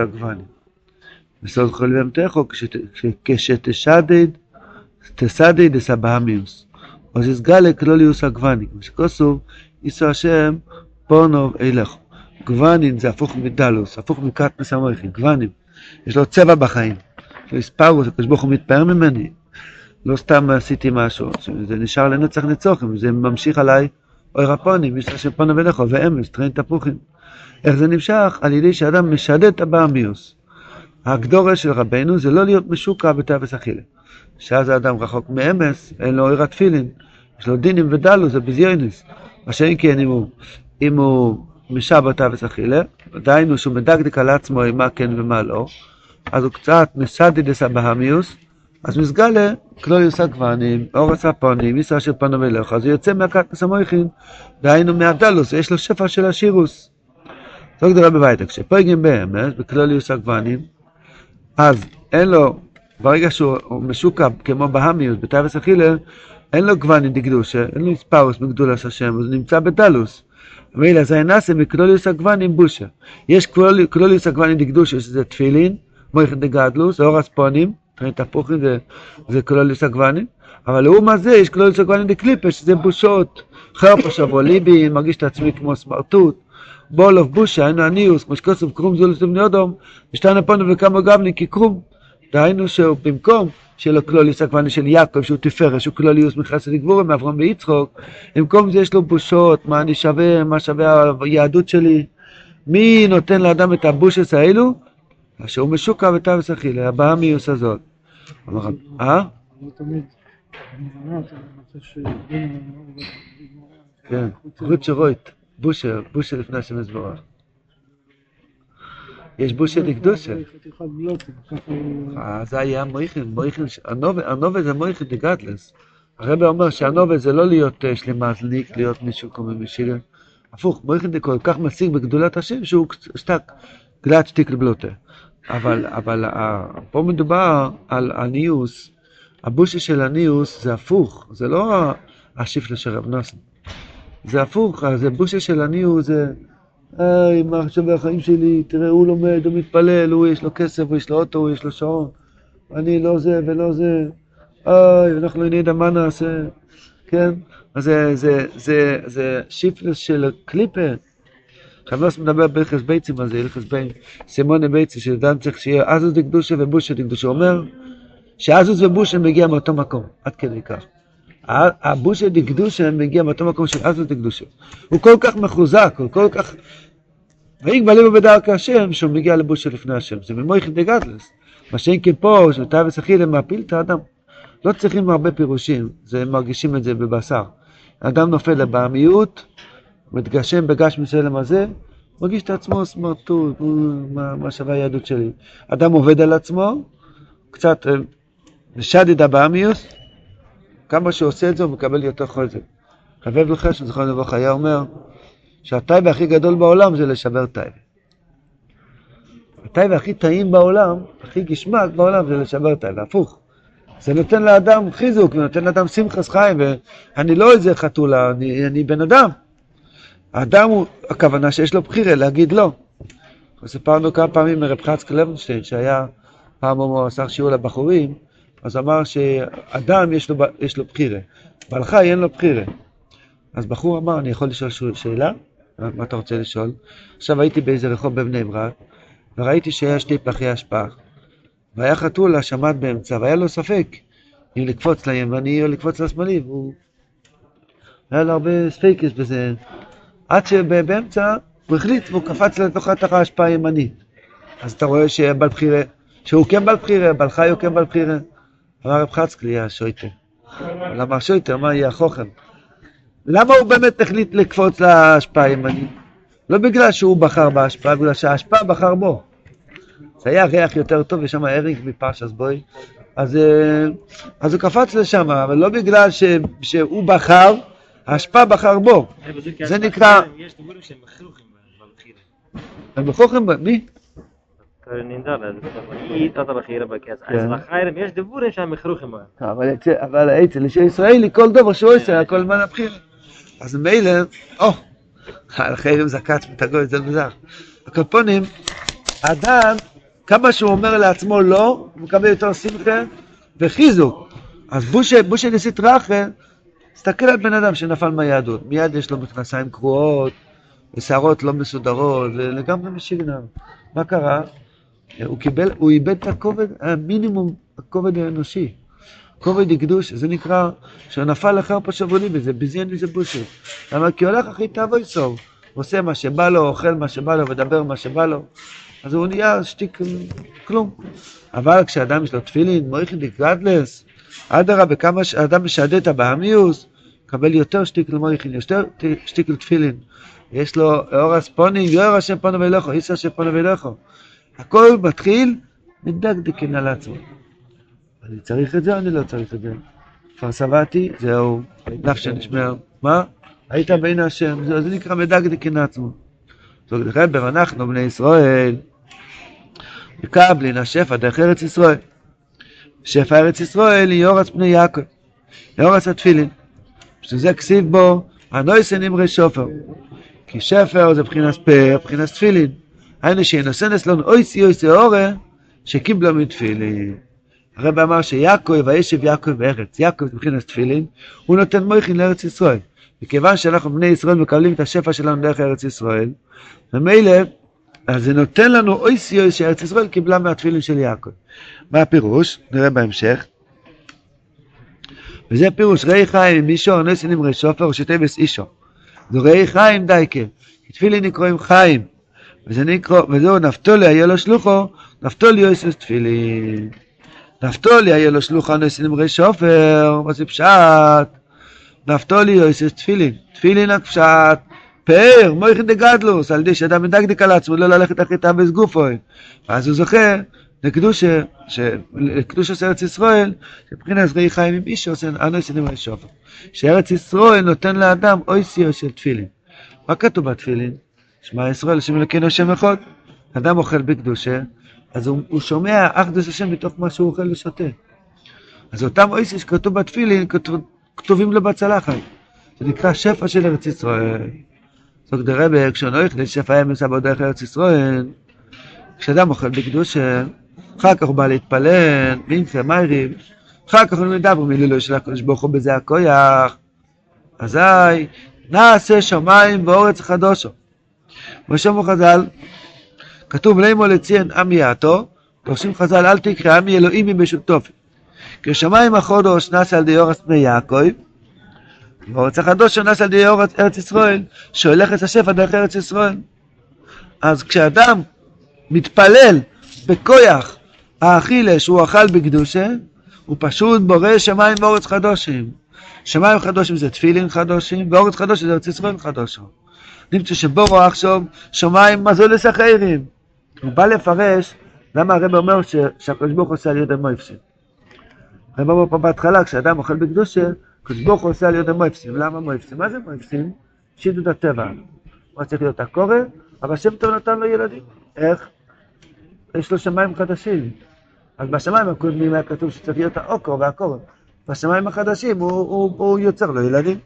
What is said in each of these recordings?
יוסק גוונים. בסוד כל יום תכו, כשתשדד, תסדד אסבהמיוס. אז יסגלה כלול יוסק גוונים. כמו שכוסו, יישא השם פורנוב אילך. גוונים זה הפוך מדלוס, הפוך מקטנס המויכין, גוונים. יש לו צבע בחיים. יש לו הספרוס, הקדוש ברוך הוא מתפאר ממני. לא סתם עשיתי משהו, זה נשאר לנצח נצוחים, זה ממשיך עליי אוי רפונים, יש השם פונו ולכו, ואמס, טרין תפוחים. איך זה נמשך? על ידי שאדם משדד את הבאמיוס. הגדורה של רבנו זה לא להיות משוקע בתאווס אכילה. שאז האדם רחוק מאמס, אין לו אוירת תפילין, יש לו דינים ודלו, זה בזיונס. מה שאין כן אם הוא, הוא משע בתאווס אכילה, דהיינו שהוא מדקדק על עצמו עם מה כן ומה לא, אז הוא קצת מסדד את הבהמיוס, אז מסגלה כלוליוס הגוונים, אורס הפונים, ישראל של פנו ולך, אז הוא יוצא מהקטנס המויכין, דהיינו מהדלוס, יש לו שפע של השירוס. זו גדולה בביתה, כשפויגים באמס, בכלוליוס הגוונים, אז אין לו, ברגע שהוא משוקע כמו בהמיוס, בתאווס אכילה, אין לו גוונים דקדושה, אין לו ספאוס מגדולס השם, הוא נמצא בדלוס. ואילו זה נעשה מכלוליוס הגוונים בושה. יש כלוליוס הגוונים דקדושה, שזה תפילין, מויכין דגדלוס, אורס פונים, תכנית הפוכים זה, זה כלוליס הגוונים, אבל לעומת זה יש כלוליס הגוונים דקליפה, שזה בושות, חרפה שבוע ליבי, מרגיש את עצמי כמו סמרטוט, בולוב בושה, היינו הניוס, כמו שכוסף קרום זולוס לבני אדום, ושתיים פונו וכמה גבלים כקרום, דהיינו שהוא במקום שיהיה לו כלוליס הגוונים של יעקב, שהוא תפארת, שהוא כלוליוס מחסד גבורה, מאברהם ויצחוק, במקום זה יש לו בושות, מה אני שווה, מה שווה היהדות שלי, מי נותן לאדם את הבושס האלו? אשר הוא משוקע בתאווס אכילה, הבאה מיוס הזאת. אמר, אה? כן, רות שרויט, בושר, בושר לפני השם יזברך. יש בושר לקדושה. זה היה מויכין, מויכין, הנובה זה מויכין דגדלס. הרב אומר שהנובה זה לא להיות שלמזליק, להיות מישהו כמו משיגן. הפוך, מויכין זה כל כך משיג בגדולת השם שהוא שתק גלת שתיק לבלוטה. אבל, אבל פה מדובר על הניוס, הבושה של הניוס זה הפוך, זה לא השיפלה של רב נוסן. זה הפוך, אז הבושה של הניוס זה, היי, מה עכשיו החיים שלי, תראה, הוא לומד, הוא מתפלל, הוא יש לו כסף, הוא יש לו אוטו, הוא יש לו שעון, אני לא זה ולא זה, היי, אנחנו נדע מה נעשה, כן? אז זה, זה, זה, זה שיפלס של קליפר. חמאס מדבר ברכס ביצים על זה, הלכס בין סימוני ביצי, שאדם צריך שיהיה אזוס דקדושה ובושה דקדושה. הוא אומר שאזוס ובושה מגיע מאותו מקום, עד כדי כך. הבושה דקדושה מגיע מאותו מקום של אזוס דקדושה. הוא כל כך מחוזק, הוא כל כך... ויהי גבלים בדרך השם, שהוא מגיע לבושה לפני השם. זה ממויכין דגדלס. מה שאין כן פה, שאתה ושחילה מעפיל את האדם. לא צריכים הרבה פירושים, זה מרגישים את זה בבשר. האדם נופל לבעמיות, מתגשם בגש מסלם הזה, מרגיש את עצמו סמרטוט, מה, מה שווה היהדות שלי. אדם עובד על עצמו, קצת משדד הבאמיוס, כמה שהוא עושה את זה הוא מקבל יותר חוזק. חבב לחשן, זכרון לברכה, היה אומר שהטייבה הכי גדול בעולם זה לשבר טייבה. הטייבה הכי טעים בעולם, הכי גשמק בעולם זה לשבר טייבה, הפוך. זה נותן לאדם חיזוק, ונותן לאדם שמחס חיים, ואני לא איזה חתולה, אני, אני בן אדם. האדם הוא, הכוונה שיש לו בחירה, להגיד לא. סיפרנו כמה פעמים מרב חצק לוינשטיין, שהיה פעם הוא עשה שיעור לבחורים, אז אמר שאדם יש לו, יש לו בחירה, בעל חי אין לו בחירה. אז בחור אמר, אני יכול לשאול שאלה? מה אתה רוצה לשאול? עכשיו הייתי באיזה רחוב בבני ברק, וראיתי שהיה שני פחי השפעה. והיה חתול שמט באמצע, והיה לו ספק אם לקפוץ לימני או לקפוץ לשמאלי, והוא... היה לו הרבה ספקס בזה. עד שבאמצע הוא החליט והוא קפץ לתוך התח ההשפעה הימנית. אז אתה רואה שבעל בחירה, שהוא כן בעל בחירה, בעל חי הוא כן בעל בחירה. אמר רב חצקלי, השויטר. למה השויטר? מה יהיה החוכם? למה הוא באמת החליט לקפוץ להשפעה הימנית? לא בגלל שהוא בחר בהשפעה, בגלל שההשפעה בחר בו. זה היה ריח יותר טוב, יש שם ארינג מפרשס בוי. אז, אה, אז הוא קפץ לשם, אבל לא בגלל ש, שהוא בחר, ההשפעה בחר בו. זה נקרא... יש דבורים שהם בבחירה. הם מכרוכים, מי? אז לחיירם יש דבורים שהם מכרוכים בהם. אבל אצל איש ישראלי, כל דבר שהוא עושה, הכל זמן הבחירה. אז מילא, או, על חיירם זקץ מתגוי, זה מוזר. הקופונים, אדם, כמה שהוא אומר לעצמו לא, הוא מקבל יותר שמחה וחיזוק. אז בושה, בושה ניסית רחה, תסתכל על בן אדם שנפל מהיהדות, מיד יש לו מכנסיים קרועות, ושערות לא מסודרות, ולגמרי משיגנר. מה קרה? הוא קיבל, הוא איבד את הכובד, המינימום, הכובד האנושי. כובד הקדוש, זה נקרא, שהוא נפל לחרפה שבולים בזה, בזיין מזה בושה. למה? כי הולך אחרי תאווי סוף, עושה מה שבא לו, אוכל מה שבא לו, מדבר מה שבא לו. אז הוא נהיה שטיק, כלום. אבל כשאדם יש לו תפילין, מויכין דקרדלס, אדרבה, כמה שאדם משעדד הבאמיוס, מקבל יותר שטיק למויכין, יותר שטיק לתפילין. יש לו אור הספונים, יואר השם פונו ואילכו, איסר השם פונו ואילכו. הכל מתחיל מדקדקין על עצמו. אני צריך את זה אני לא צריך את זה? כבר שבעתי, זהו, נפשי נשמר. מה? היית בין השם, זה, זה נקרא מדקדקין עצמו. זאת אומרת, אנחנו בני ישראל, מקבלין השפע דרך ארץ ישראל. שפע ארץ ישראל היא אורץ פני יעקב, אורץ התפילין. שזה כסיב בו, הנויסן אמרי שופר. כי שפר זה מבחינת פר, מבחינת תפילין. היינו שינוסנס לנו אויסי אויסי אורה, שקיבלו מתפילין. הרב אמר שיעקב, וישב יעקב בארץ, יעקב מבחינת תפילין, הוא נותן מויכין לארץ ישראל. מכיוון שאנחנו בני ישראל מקבלים את השפע שלנו דרך ארץ ישראל, ומילא, אז זה נותן לנו אויסי אויסי שארץ ישראל קיבלה מהתפילין של יעקב. מה הפירוש? נראה בהמשך. וזה פירוש ראי חיים מישו אונסין עם רשופר ושתבס אישו. זה ראי חיים דייקה. תפילין נקראים חיים. וזה נקרא, וזהו נפתולי היה לו שלוחו, נפתולי יוסס תפילין. נפתולי היה לו שלוחו אונסין עם רשופר, מה זה פשט? נפתולי יוסס תפילין. תפילין הפשט. פאר, מויכן דגדלוס, על ידי שאדם מדקדק על עצמו, לא ללכת אחרי תאבס גופוי. ואז הוא זוכה לקדושה, לקדושה ארץ ישראל, מבחינת ראי חיים עם איש שעושה אנוס עם שופר. שארץ ישראל נותן לאדם אויסיו של תפילין. מה כתוב בתפילין? שמע ישראל, השם אלוקינו השם אחד. אדם אוכל בקדושה, אז הוא, הוא שומע אחדוס השם מתוך מה שהוא אוכל ושותה. אז אותם אויסיו שכתוב בתפילין, כתוב, כתובים לו בצלחת. זה נקרא שפע של ארץ ישראל. זאת דרבה, כשנויך לשפע אמס עבוד דרך ארץ ישראל, כשאדם אוכל בקדושה, אחר כך הוא בא להתפלל, מינצה, מייריב, אחר כך הוא מדבר מלילו של הקדוש ברוך הוא בזה הכויח, אזי נעשה שמיים ואורץ חדושו. ושמו חז"ל, כתוב לימו לציין עמי יעתו, דורשים חז"ל אל תקרא עמי אלוהים משותופי. כי שמיים החודש נעשה על ידי אורץ בני יעקב, ואורץ החדושו נעשה על ידי אורץ ארץ ישראל, שהולך את השפע דרך ארץ ישראל. אז כשאדם מתפלל בכויח האכילה שהוא אכל בקדושה, הוא פשוט בורא שמיים ואורץ חדושים. שמיים חדושים זה תפילין חדושים, ואורץ חדושים זה ארץ ישראל חדושים. נמצא שבורו עכשיו שמיים מזולס אחרים. הוא בא לפרש למה הרב אומר שהקדוש ברוך הוא עושה על ידי מויפסים. הרב אומר פה בהתחלה, כשאדם אוכל בקדושה, הקדוש ברוך הוא עושה על ידי מויפסים. למה מויפסים? מה זה מויפסים? שידוד הטבע. הוא צריך להיות הקורא, אבל השם טוב נתן לו ילדים. איך? יש לו שמיים חדשים. אז בשמיים הקודמים היה כתוב שצריך להיות האוקו והקורן. בשמיים החדשים הוא, הוא, הוא יוצר לו ילדים.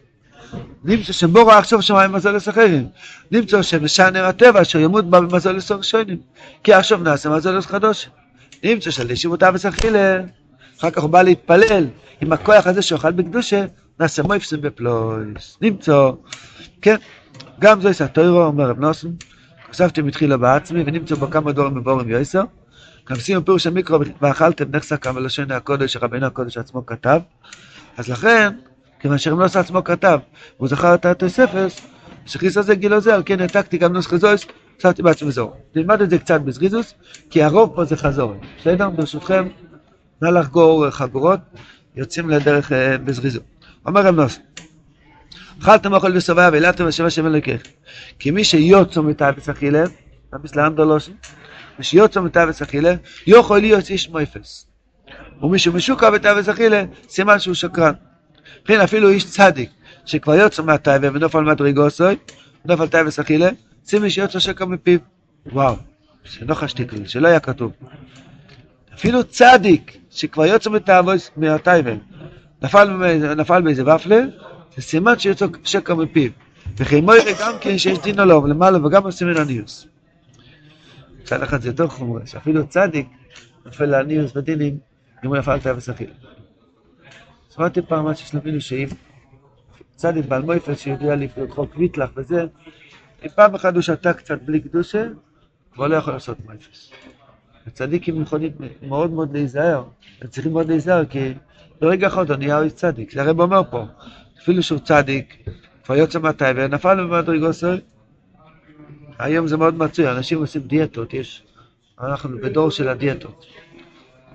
נמצא שבורו עכשיו שמיים מזולס אחרים. נמצא שמשענר הטבע אשר ימות בה במזולס ראשונים. כי עכשיו נעשה מזולס חדוש. נמצא שלשיבותיו וסחילה. אחר כך הוא בא להתפלל עם הכוח הזה שאוכל בקדושה, נעשה מויפסים בפלויס. נמצא, כן, גם זו יש התוירו, אומר רב נוסן, חשבתי מתחילה בעצמי, ונמצא בו כמה דורים מבורים יויסר. גם שימו פירוש המיקרו, ואכלתם נחסה כמה לשון הקודש, שרבינו הקודש עצמו כתב. אז לכן, כיוון שרמנוס עצמו כתב, והוא זכר את התוספס, שכיס הזה גילו זה, על כן העתקתי גם נוס חזויס, חשבתי בעצמי זור. נלמד את זה קצת בזריזוס, כי הרוב פה זה חזור. בסדר? ברשותכם, נא לחגור חגורות, יוצאים לדרך בזריזות. אומר רב נוס, אכלתם אוכל ושבע והילדתם לשם השם אלוקיך. כי מי שיוצא מתאבס אכילה, תאבס לאנדולושי, מי שיוצא מתאבס אכילה, יכול להיות איש מויפס. ומי שמשוקע בתאבס אכילה, סימן שהוא שקרן. לכן אפילו איש צדיק, שכבר יוצא מהטייבה ונופל מדרגוסוי, נופל טייבס אכילה, סימן שיוצא שקע מפיו. וואו, שלא חשתי כלי, שלא היה כתוב. אפילו צדיק, שכבר יוצא מהטייבה, נפל, נפל באיזה ופלה, זה סימן שיוצא שקע מפיו. וכי מוירה גם כן שיש דין עליו למעלה וגם עושים מן הניוס. מצד אחד זה יותר חומרה, שאפילו צדיק נופל לעניוס ודינים, אם הוא נפל תאווה אכילה. שמעתי פעם מה שיש למינו שאם צדיק בעל מויפל שיודע לפנות חוק ויטלח וזה, אם פעם אחת הוא שתה קצת בלי קדושה, כבר לא יכול לעשות מויפס. הצדיקים יכולים מאוד מאוד להיזהר, הם צריכים מאוד להיזהר כי ברגע אחד הוא נהיה איש צדיק, זה הרב אומר פה, אפילו שהוא צדיק, כבר יוצא מהטייבר, נפל במדרגוסוי, היום זה מאוד מצוי, אנשים עושים דיאטות, יש, אנחנו בדור של הדיאטות.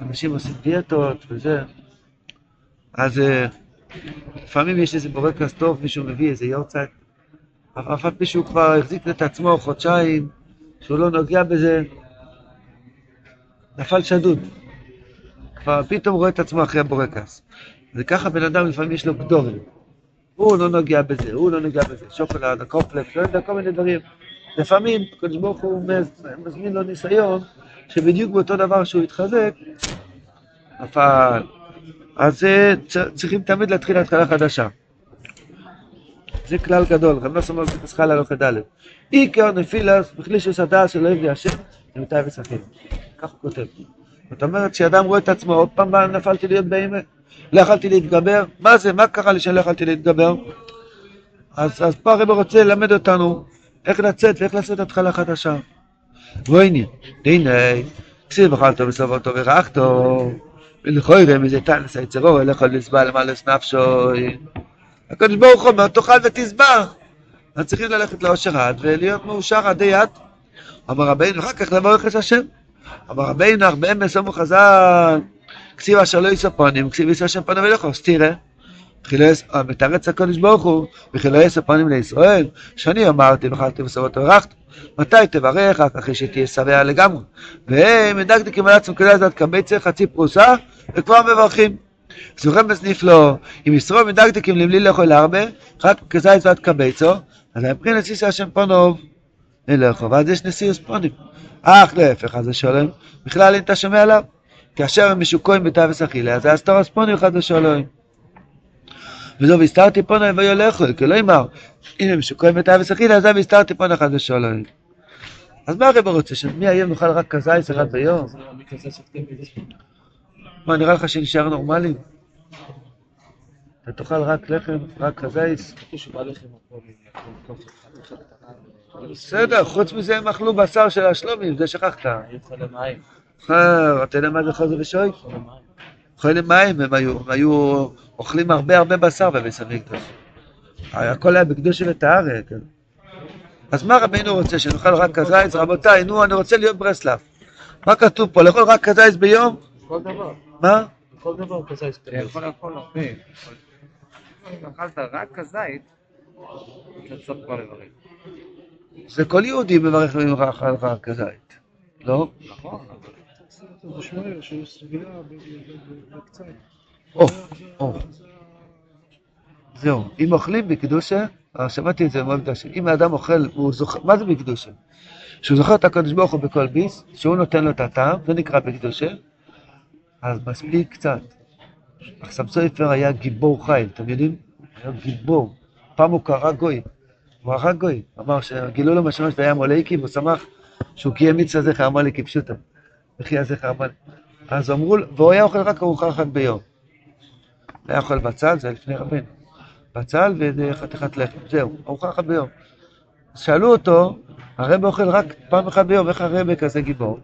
אנשים עושים דיאטות וזה, אז אה, לפעמים יש איזה בורקס טוב, מישהו מביא איזה יורצייט, אף על פי שהוא כבר החזיק את עצמו חודשיים, שהוא לא נוגע בזה, נפל שדוד. כבר פתאום רואה את עצמו אחרי הבורקס. וככה בן אדם לפעמים יש לו גדורים. הוא לא נוגע בזה, הוא לא נוגע בזה, שוקולד, הקופלקס, לא יודע, כל מיני דברים. לפעמים הקדוש ברוך הוא מזמין לו ניסיון שבדיוק באותו דבר שהוא התחזק, נפל. אז צריכים תמיד להתחיל התחלה חדשה. זה כלל גדול, רב נוסף אומר בפסחל הלוך ד' עיקר נפילס בחלישוס הדעת של אוהב השם, נמתי ושחקים. כך הוא כותב. זאת אומרת שאדם רואה את עצמו, עוד פעם נפלתי להיות באמת, לא יכלתי להתגבר, מה זה, מה קרה לי שלא יכלתי להתגבר? אז, אז פה הרב רוצה ללמד אותנו איך לצאת ואיך לעשות התחלה חדשה. והנה, הנה, כסיב אכלתו וסבותו ורכתו, ולכוירא מזה תנס היצרו, אלך עוד לסבל למלס נפשו. הקדוש ברוך הוא אומר, תאכל ותשבע. אז צריכים ללכת לאושר עד ולהיות מאושר עדי יד. אמר רבינו, אחר כך לברך את השם. אמר רבינו, הרבה מסומו חז"ל, כסיב אשר לא יספונים, כסיב יסו השם פנו ולכו, סתירא. מתרץ הקודש ברוך הוא, וכי לא יעשה פנים לישראל, שאני אמרתי, וחלתי וסבות וברכת, מתי תברך, רק אחרי שתהיה שבע לגמרי. על עצמם כדאי לדעת קבצה חצי פרוסה, וכבר מברכים. זוכם בסניף לו, אם ישרום מדקדקים לבלי לאכול הרבה, רק כזית ועד קבצו, אז מבחינת סיסא השם פונוב, ללכו, ואז יש נשיאוס פונים. אך להפך, אז השלום, בכלל אין אתה שומע עליו. כאשר הם משוקועים בתאווס אכילה, אז האסתורס פונים חד ושלום. וזו והסתרתי פונה ויולכו, כלומר, אם הם שוקעים את האבס אכילה, אז והסתרתי פונה חד ושלום. אז מה הרב רוצה, שמי היום נאכל רק כזייס אחד ביום? מה, נראה לך שנשאר נורמלי? אתה תאכל רק לחם, רק כזייס? בסדר, חוץ מזה הם אכלו בשר של השלומים, זה שכחת. אתה יודע מה זה חוזר ושוי? חולי מים הם היו, הם היו אוכלים הרבה הרבה בשר בביס המקדוש. הכל היה בקדוש וטהרה, כן. אז מה רבינו רוצה, שנאכל רק כזייס? רבותיי, נו, אני רוצה להיות ברסלב. מה כתוב פה? לאכול רק כזייס ביום? כל דבר. מה? כל דבר כזייס אתה יכול לאכול הרבה. אם אכלת רק כזית, אתה צריך כבר לברך. זה כל יהודי מברך ממך רק כזית, לא? נכון. זה שואל שיש סבילה בקצת. או, או. זהו, אם אוכלים בקדושה, אה, שמעתי את זה מאוד קשה, אם האדם אוכל, הוא זוכר, מה זה בקדושה? שהוא זוכר את הקדוש ברוך הוא בכל ביס, שהוא נותן לו את הטעם, זה נקרא בקדושה, אז מספיק קצת. סופר היה גיבור חי, אתם יודעים? היה גיבור. פעם הוא קרא גוי, הוא הרג גוי, אמר שגילו לו משמעות שהיה מולאיקי, והוא שמח שהוא קיים מצווה זכר המולאיקי פשוטו. וכי הזכר המולאיקי. אז אמרו והוא היה אוכל רק ארוחה אחת ביום. היה אוכל בצל, זה היה לפני רבנו. בצל וחתיכת לחם, זהו, ארוחה אחת ביום. אז שאלו אותו, הרב אוכל רק פעם אחת ביום, איך הרב כזה גיבור?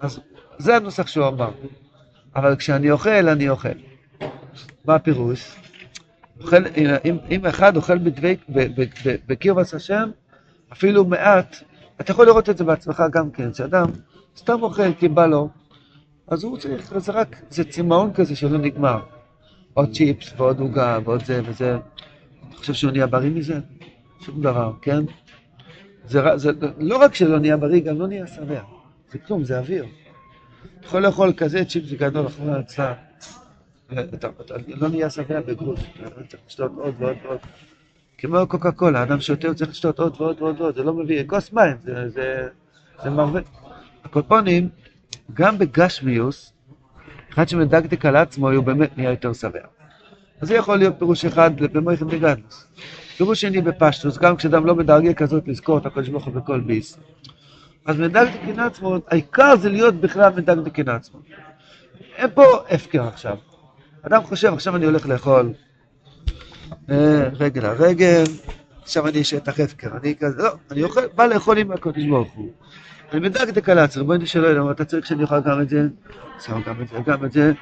אז זה הנוסח שהוא אמר. אבל כשאני אוכל, אני אוכל. מה הפירוש? אוכל, אם, אם אחד אוכל בדבק, בקרבס השם, אפילו מעט, אתה יכול לראות את זה בעצמך גם כן, שאדם סתם אוכל כי בא לו, אז הוא צריך, זה רק, זה צמאון כזה שלא נגמר. עוד צ'יפס ועוד עוגה ועוד זה וזה. אתה חושב שהוא נהיה בריא מזה? שום דבר, כן? זה, זה לא רק שלא נהיה בריא, גם לא נהיה שבע. זה כלום, זה אוויר. אתה יכול לאכול כזה צ'יפס גדול אחרי ההצעה. לא נהיה שבע בגוף, צריך לשתות עוד ועוד ועוד. כמו קוקה קולה, האדם שותה, הוא צריך לשתות עוד ועוד ועוד ועוד, זה לא מביא, כוס מים, זה, זה, זה מרווה. הקופונים, גם בגשמיוס, אחד שמדקדק על עצמו, הוא באמת נהיה יותר שבע. אז זה יכול להיות פירוש אחד במויכם דגדלוס. פירוש שני בפשטוס, גם כשאדם לא בדרגה כזאת לזכור את הקדוש ברוך הוא בכל ביס, אז מדג דקין עצמו, העיקר זה להיות בכלל מדג דקין עצמו. אין פה הפקר עכשיו. אדם חושב, עכשיו אני הולך לאכול אה, רגל על רגל, עכשיו אני שטח הפקר, אני כזה, לא, אני אוכל, בא לאכול עם הקודש ברוך הוא. אני מדקדק על עצמי, בואי נשאל אלוהים, אתה צריך שאני אוכל גם את זה, שם גם את זה, גם את זה.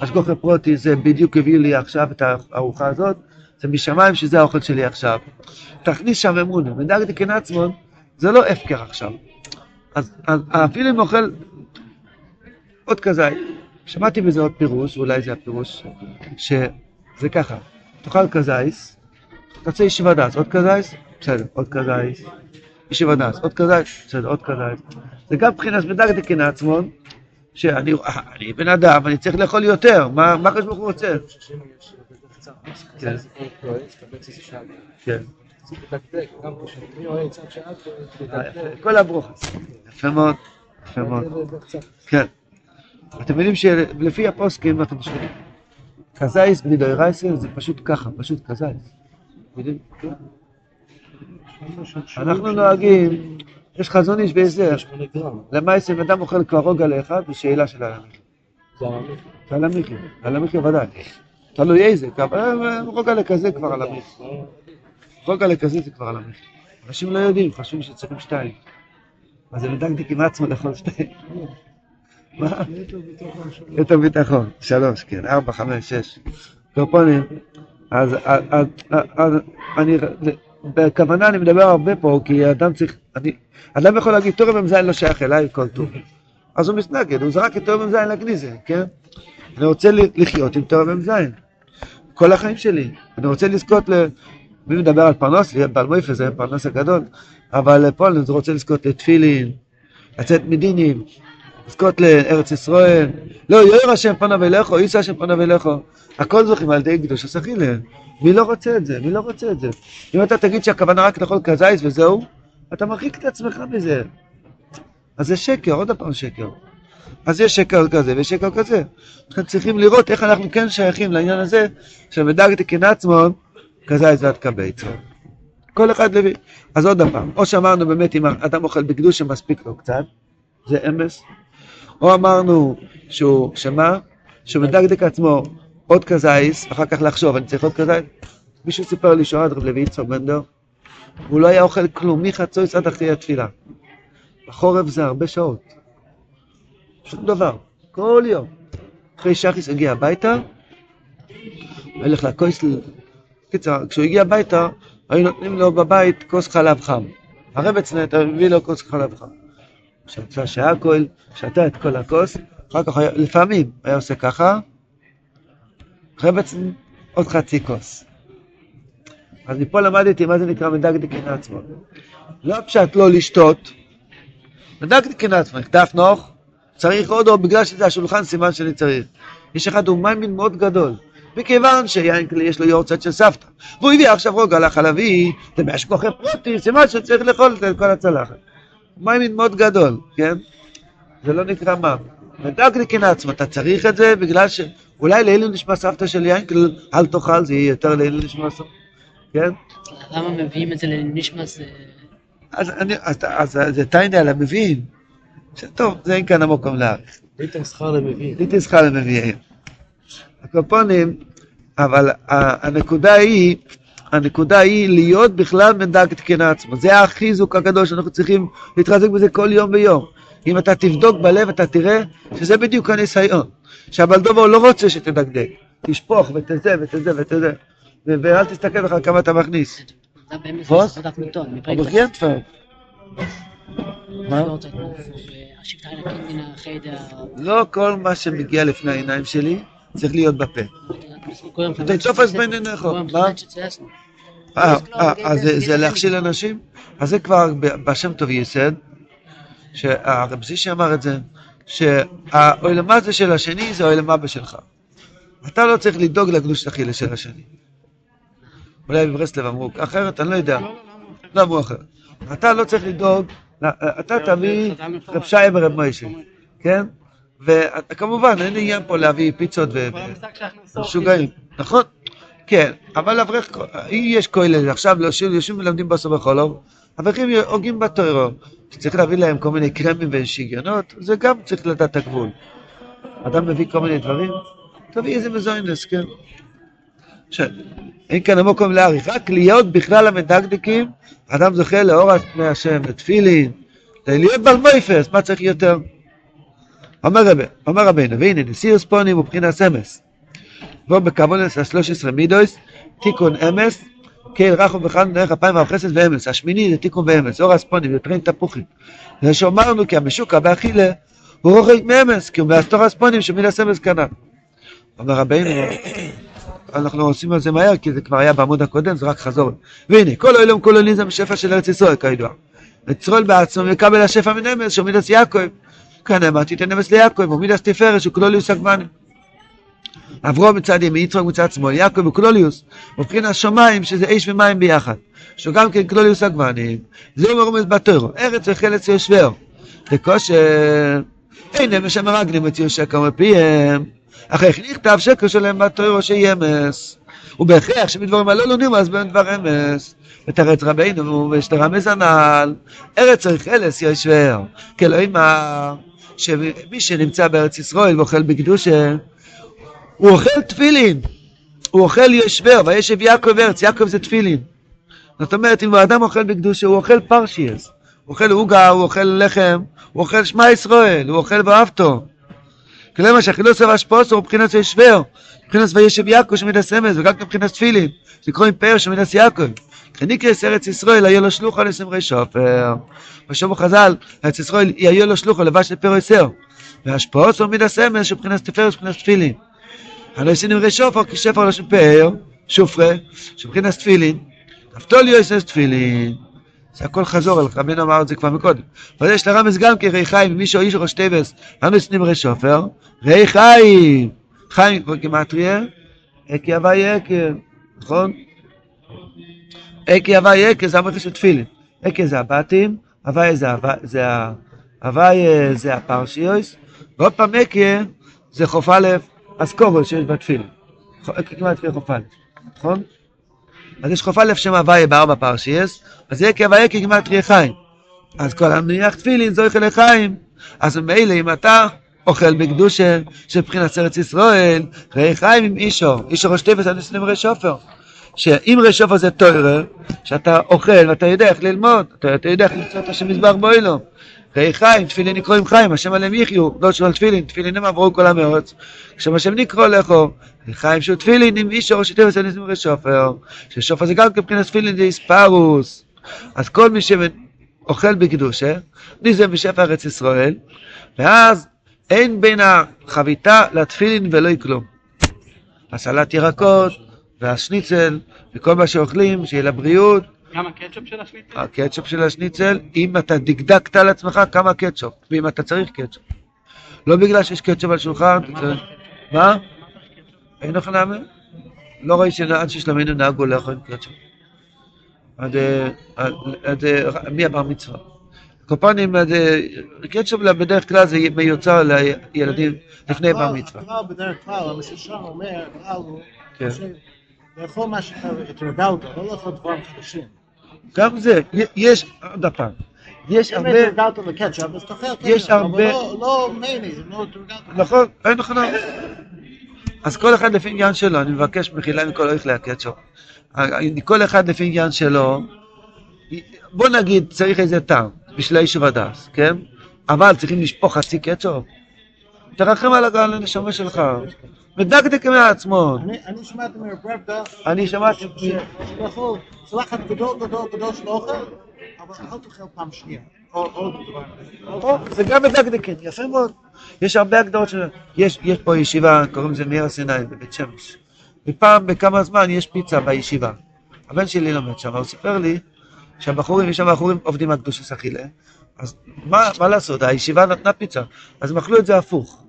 השגוחי פרוטי זה בדיוק הביא לי עכשיו את הארוחה הזאת, זה משמיים שזה האוכל שלי עכשיו. תכניס שם אמונה, מדקדק על עצמו, זה לא הפקר עכשיו. אז, אז אפילו אם אוכל עוד כזה, שמעתי בזה עוד פירוש, ואולי זה הפירוש, שזה ככה, תאכל כזייס, תעשה ישיבה דס, עוד כזייס, בסדר, עוד כזייס, ישיבה דס, עוד כזייס, בסדר, עוד כזייס. זה גם מבחינת מדקדקין עצמון, שאני אני בן אדם, אני צריך לאכול יותר, מה הקדוש ברוך הוא רוצה? כן. כן. כל הברוכס. יפה מאוד, יפה מאוד. כן. אתם מבינים שלפי הפוסקים, אתם שומעים, קזייס בלי דוירייסר זה פשוט ככה, פשוט קזייס. אנחנו נוהגים, יש חזון איש והסדר. למעשה אם אדם אוכל כבר רוגע לאחד, זה שאלה של הלמיכי. זה הלמיכי, הלמיכי ודאי. תלוי איזה, רוגע לכזה כבר על הלמיכי. רוגע לכזה זה כבר על הלמיכי. אנשים לא יודעים, חושבים שצריכים שתיים. אז זה מדקדק עם עצמו לאכול שתיים. מה? יותר ביטחון, שלוש, כן, ארבע, חמש, שש. קופונים, אז אני, בכוונה אני מדבר הרבה פה, כי אדם צריך, אני, אדם יכול להגיד, תורם מ"ז לא שייך אליי כל טוב. אז הוא מתנגד, הוא זרק את תורם מ"ז לגניזה, כן? אני רוצה לחיות עם תורם מ"ז. כל החיים שלי. אני רוצה לזכות ל... מי מדבר על פרנוס? בעל מויפה זה פרנוס הגדול. אבל פה אני רוצה לזכות לתפילין, לצאת מדינים, לזכות לארץ ישראל. לא, יאיר השם פניו אליכו, יישא השם פניו אליכו. הכל זוכים על ידי קדוש הסחילה. מי לא רוצה את זה? מי לא רוצה את זה? אם אתה תגיד שהכוונה רק לאכול כזייס וזהו, אתה מרחיק את עצמך מזה. אז זה שקר, עוד פעם שקר. אז יש שקר כזה ויש שקר כזה. אנחנו צריכים לראות איך אנחנו כן שייכים לעניין הזה של מדגתי כנעצמון, כזייס ועד קבייצו. כל אחד לביא. אז עוד פעם, או שאמרנו באמת אם אדם אוכל בקדוש שמספיק לו קצת, זה אמס, או אמרנו שהוא, שמה? שהוא מדקדק עצמו עוד כזייס, אחר כך לחשוב, אני צריך עוד כזייס? מישהו סיפר לי שאוהד רב לוי יצחק בנדר, הוא לא היה אוכל כלום מחצויס עד אחרי התפילה. בחורף זה הרבה שעות. שום דבר, כל יום. אחרי שחיס הגיע הביתה, הלך לכוס, קיצר, כשהוא הגיע הביתה, היו נותנים לו בבית כוס חלב חם. הרבץ הביא לו כוס חלב חם. שתה שעה כהל, שתה את כל הכוס, אחר כך היה, לפעמים היה עושה ככה, אחרי בעצם עוד חצי כוס. אז מפה למדתי מה זה נקרא מדקדקין עצמו. לא פשט לא לשתות, מדקדקין עצמו, כתב נוח, צריך עוד או בגלל שזה השולחן סימן שאני צריך. יש אחד הוא מימין מאוד גדול, מכיוון שיין כלי יש לו יורצת של סבתא, והוא הביא עכשיו רוגע לחלבי, זה מהשכוחי פרוטי, סימן שצריך לאכול את כל הצלחת. מימין מאוד גדול, כן? זה לא נקרא מים. מדקדקין עצמו, אתה צריך את זה בגלל ש... אולי לעילוי נשמע סבתא של ינקל, אל תאכל, זה יהיה יותר לעילוי נשמע סבתא, כן? למה מביאים את זה לנשמע זה... אז, אני, אז, אז זה טיינה על המבין. טוב, זה אין כאן המקום להאריך. ליטר שכר למבין. ליטר שכר למבין. הקופונים, אבל הנקודה היא, הנקודה היא להיות בכלל מדק תקינה עצמו. זה החיזוק הגדול שאנחנו צריכים להתחזק בזה כל יום ויום. אם אתה תבדוק בלב אתה תראה שזה בדיוק הניסיון. שהבלדובר לא רוצה שתדקדק. תשפוך ותזה ותזה ותזה. ואל תסתכל לך כמה אתה מכניס. Gentfer. מה? לא כל מה שמגיע לפני העיניים שלי צריך להיות בפה. עיניך. אה, אה, זה להכשיל אנשים? אז זה כבר בשם טוב יסד, שהרב זישי אמר את זה, שהאוילמה זה של השני זה האוילמה בשלך. אתה לא צריך לדאוג לקדוש אכילה של השני. אולי בברסלב אמרו, אחרת אני לא יודע. לא אמרו אחרת. אתה לא צריך לדאוג, אתה תביא רב שי ורב מוישה, כן? וכמובן אין עניין פה להביא פיצות ומשוגעים, נכון? כן, אבל אברך, אם יש כולל, עכשיו יושבים ולומדים בסוף בחולוב, אברכים הוגים בטרו, שצריך להביא להם כל מיני קרמים ושיגיונות, זה גם צריך לדעת את הגבול. אדם מביא כל מיני דברים, תביא איזה מזוינס, כן. עכשיו, אין כאן המקום להאריך, רק להיות בכלל המדקדקים, אדם זוכה לאור פני השם, לתפילין, להיות בעל מויפס, מה צריך יותר? אומר רבי, אומר רבינו, והנה נשיאוס פונים ובחינת אמס. בוא בקבולס ה-13 מידויס, תיקון אמס, קהיל רחו וחד נערך אפיים ואף חסד ואמס. השמיני זה תיקון ואמס, אור הספונים וטרין תפוחים. זה שאמרנו כי המשוקע באכילה הוא רוחק מאמס, כי הוא מהסתור הספונים שמיד הסמס כנ"ל. אומר רבינו, אנחנו עושים על זה מהר, כי זה כבר היה בעמוד הקודם, זה רק חזור. והנה, כל אילום קולוניזם שפע של ארץ ישראל, כידוע. וצרול בעצמו יקבל השפע מנמס, שהוא מידס יעקב. כאן אמר, תיתן נמס ליעקב, ומידס תפארת, שהוא כלוליוס הגמנים. אברום מצד ימין, יצחק מצד שמאל, יעקב וכלוליוס, מבחינת שמיים, שזה אש ומים ביחד. שהוא גם כן כלוליוס הגמנים. זהו מרומז בתורו, ארץ וחלץ יושבר. וכושר, אין נמס המרגלים את יושע כמה פיהם. אחרי כן נכתב שקר שלהם בתורו שימס. ובהכרח שמדברים הלא לונים אז בין דבר אמס. ותרץ רבינו ושתרמז הנ"ל, ארץ החלס ישבר. כאלוהים שמי שנמצא בארץ ישראל ואוכל בקדושה, הוא אוכל תפילין, הוא אוכל ישבר, וישב יעקב ארץ, יעקב זה תפילין. זאת אומרת, אם האדם אוכל בקדושה, הוא אוכל פרשיאס. הוא אוכל עוגה, הוא אוכל לחם, הוא אוכל שמע ישראל, הוא אוכל ואהבתו. כלומר שהחילוס והשפוס הוא מבחינת ישבר, מבחינת וישב יעקב שמיד הסמס, וגם מבחינת תפילין, עם פאר שמיד יעקב. כניקרס ארץ ישראל, היה לו שלוחה לסמרי שופר. בשבוע חז"ל, ארץ ישראל, היה לו שלוחה לבש לפרו יסר. והשפוס הוא מיד הסמס, שבחינת תפארת, שבחינת תפילין. הלא עשינו רי שופר, כי שפר של פאר, שופרה, שבחינת תפילין. נפתולי יוסס תפילין. זה הכל חזור על רבינו אמר את זה כבר מקודם. אבל יש לרמז גם כן רי חיים, מי שאיש ראש טבס, אנו עשינו רי שופר, רי חיים. חיים כבר כמטריה, אקי הווי אקי, נכון? אקי הווי אקי זה המרכז של תפילין. אקי זה הבתים, הווי זה זה הווי זה הפרשיוס, ועוד פעם אקי זה חוף א', אסקורו שיש בתפילין. אקי כמעט חוף א', נכון? אז יש חוף א' שם הווי בארבע פרשיוס, אז הווי אקי כמעט חיים. אז כל המניח תפילין זוכה לחיים. אז ממילא אם אתה אוכל בקדושה של בחינת ארץ ישראל, ראי חיים עם אישו, אישו ראש טבס, אני סנים ראש שופר. שאם ראש שופר זה טוירר, שאתה אוכל ואתה יודע איך ללמוד, אתה, יודע איך למצוא את השם מזבר בוילו. ראי חיים, תפילין נקרוא עם חיים, השם עליהם יחיו, לא של תפילין, תפילין הם עברו כל המאורץ. עכשיו השם נקרוא לכו, חיים שהוא תפילין עם ראש טבס, אני סנים ראש שופר. ששופר זה גם כבחינת תפילין זה איספרוס. אז כל מי שאוכל בקדושה, ניזם בשפע ארץ ישראל, ואז אין בין החביתה לתפילין ולא כלום. הסלט ירקות והשניצל וכל מה שאוכלים, שיהיה לבריאות. גם הקטשופ של השניצל? הקטשופ של השניצל, אם אתה דקדקת על עצמך כמה קטשופ, ואם אתה צריך קטשופ. לא בגלל שיש קטשופ על שולחן, אתה צריך... מה? אין לך נאמר? לא ראיתי שעד ששלמנו נהגו לאכול עם קטשופ. עד מי הבר מצווה? קופונים, קטשופ בדרך כלל זה מיוצר לילדים לפני בר מצווה. הכלל בדרך כלל, המסושן אומר, הכלל הוא, לאכול מה שהתרגלת, לא לאכול דברים חדשים. גם זה, יש, עוד פעם, יש הרבה... אם התרגלת לקטשופ, אז תאכל קטשופ, אבל לא התרגלת. נכון, אין נכון. אז כל אחד לפי עניין שלו, אני מבקש מחילה מכל אורך להקטשופ. כל אחד לפי עניין שלו, בוא נגיד, צריך איזה טעם. בשביל היישוב הדס, כן? אבל צריכים לשפוך חצי קטשופ. תרחם על הגל לנשמה שלך. מדקדק מעצמו. אני שמעתי מרברדה, אני שמעתי... צלחת גדול גדול גדול של אוכל, אבל אל תאכל פעם שנייה. זה גם מדקדקים, יפה מאוד. יש הרבה הגדרות של... יש פה ישיבה, קוראים לזה מאיר הסיני בבית שמש. ופעם בכמה זמן יש פיצה בישיבה. הבן שלי לומד שם, הוא סיפר לי שהבחורים, יש שם בחורים עובדים על קדושת אכילה, אז מה, מה לעשות, הישיבה נתנה פיצה, אז הם אכלו את זה הפוך.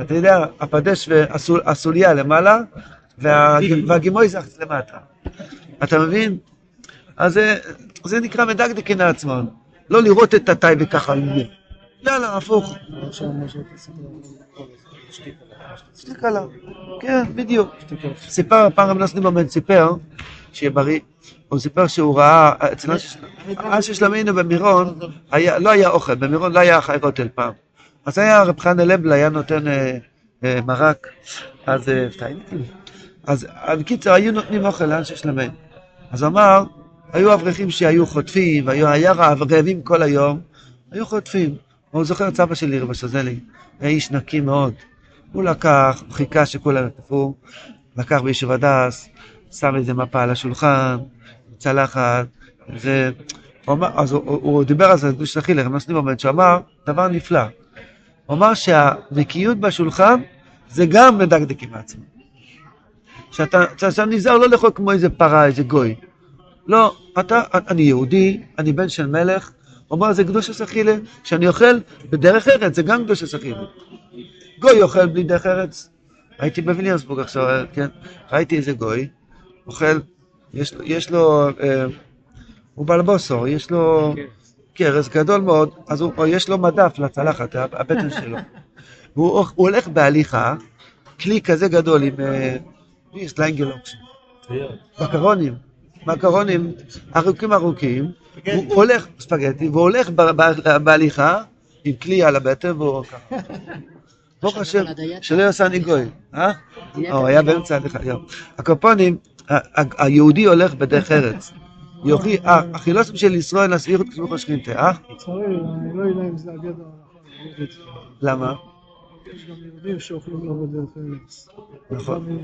אתה יודע, הפדש והסוליה למעלה, וה, והגימוי זה למטה. אתה מבין? אז זה, זה נקרא מדקדקין לעצמו. לא לראות את הטייבה ככה, לא, לא, הפוך. שתיק עליו. כן, בדיוק. סיפר, פעם רב נוסני במן סיפר, שיהיה בריא, הוא סיפר שהוא ראה, אצל אנשי שלמינו במירון, לא היה אוכל, במירון לא היה חי רוטל פעם. אז היה רב חנה לבלה, היה נותן אה, אה, מרק, אז אה, אז אה, בקיצור, היו נותנים אוכל לאנשי שלמינו. אז הוא אמר, היו אברכים שהיו חוטפים, והיו היה רעב, רעבים כל היום, היו חוטפים. הוא זוכר את סבא שלי, רבא שזלי, היה איש נקי מאוד. הוא לקח, חיכה שכולם יטפו, לקח בישוב הדס, שם איזה מפה על השולחן, צלחת, אמר, אז הוא, הוא, הוא דיבר על זה, רב נוסנים עומד, שהוא אמר דבר נפלא. הוא אמר שהנקיות בשולחן זה גם מדקדק עם עצמו. שאתה, שאתה נזהר לא לאכול כמו איזה פרה, איזה גוי. לא, אתה, אני יהודי, אני בן של מלך, הוא אומר זה קדוש הסחילה, שאני אוכל בדרך ארץ, זה גם קדוש הסחילה. גוי אוכל בלי דרך ארץ. הייתי בוויליאמסבורג עכשיו, כן, ראיתי איזה גוי, אוכל, יש, יש לו, אה, הוא בעל בוסור, יש לו קרס גדול מאוד, אז הוא, יש לו מדף לצלחת, הבטן שלו. והוא הוא הולך בהליכה, כלי כזה גדול עם, אה, מי יש ליינגלוקס? מקרונים, מקרונים ארוכים ארוכים, הוא הולך, ספגטי, והוא הולך בהליכה עם כלי על הבטן והוא ככה. ברוך השם, שלא יעשה אני גוי, אה? הוא היה באמצע ההליכה, יום. הקופונים, היהודי הולך בדרך ארץ. יוכי, אה, החילוסים של ישראל הסבירות כסמוך השכינתה, אה? אני לא יודע אם זה הגדר הנכון. למה? יש גם יהודים שאוכלים לא ארץ. נכון.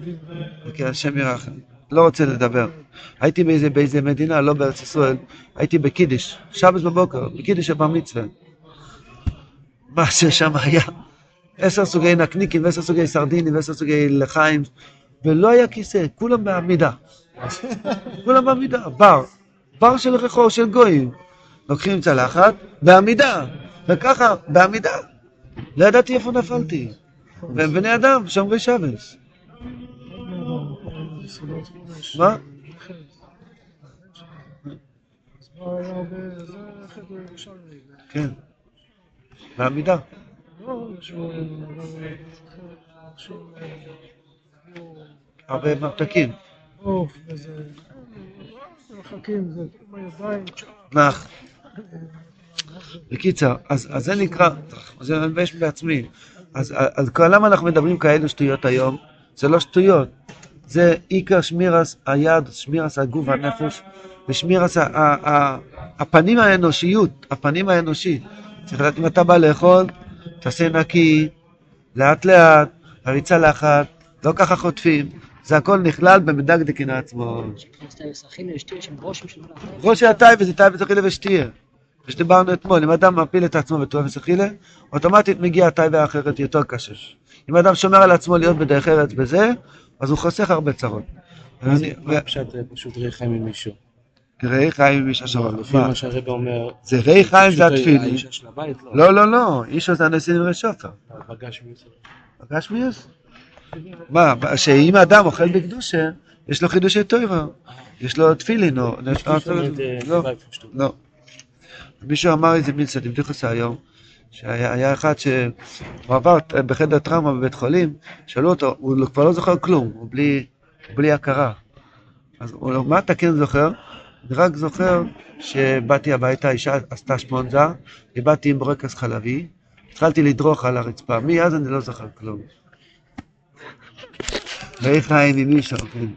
כי השם ירחם. לא רוצה לדבר. הייתי באיזה, באיזה מדינה, לא בארץ ישראל, הייתי בקידיש, שבת בבוקר, בקידיש הבר מצווה. מה ששם היה, עשר סוגי נקניקים, ועשר סוגי סרדינים, ועשר סוגי לחיים, ולא היה כיסא, כולם בעמידה. כולם בעמידה, בר. בר של רחוב, של גויים. לוקחים צלחת, בעמידה, וככה, בעמידה. לא ידעתי איפה נפלתי. והם בני אדם, שומרי שבס. מה? כן. בעמידה. הרבה ממתקים. מחכים, נח. בקיצר, אז, זה נקרא, זה מבייש בעצמי. אז, אז למה אנחנו מדברים כאלו שטויות היום? זה לא שטויות. זה עיקר שמירס היד, שמירס הגוף והנפש, ושמירס הפנים האנושיות, הפנים האנושי. צריך לדעת אם אתה בא לאכול, תעשה נקי, לאט לאט, הריצה לאחת, לא ככה חוטפים. זה הכל נכלל במדקדקין עצמו. ראש הטייבה זה טייבה זכילה ושתייה. שדיברנו אתמול, אם אדם מפיל את עצמו בטוב וסכילה, אוטומטית מגיע טייבה האחרת יותר קשה. אם אדם שומר על עצמו להיות בדרך ארץ בזה, אז הוא חוסך הרבה צרות. ו- פשט פשוט ריח חיים עם מישהו. ראי חיים עם איש השורה. לפי מה שהרבא אומר, זה ראי חיים זה התפילין. האישה של הבית, לא. לא, לא, לא, איש הזה הנשיא נראה שופר. פגש מישהו. פגש מי יש? מה, שאם אדם אוכל בקדושה, יש לו חידושי טוירה. יש לו תפילין או... לא. לא. מישהו אמר איזה מין סדים, בדיוק עושה היום, שהיה היה אחד שהוא עבר בחדר טראומה בבית חולים, שאלו אותו, הוא לא- כבר לא זוכר כלום, הוא בלי, בלי הכרה. אז הוא אומר, מה אתה כן זוכר? אני רק זוכר שבאתי הביתה, אישה עשתה שמונזה, ובאתי עם בורקס חלבי, התחלתי לדרוך על הרצפה, מאז אני לא זוכר כלום. ואיך העין עם איש, אוכלים.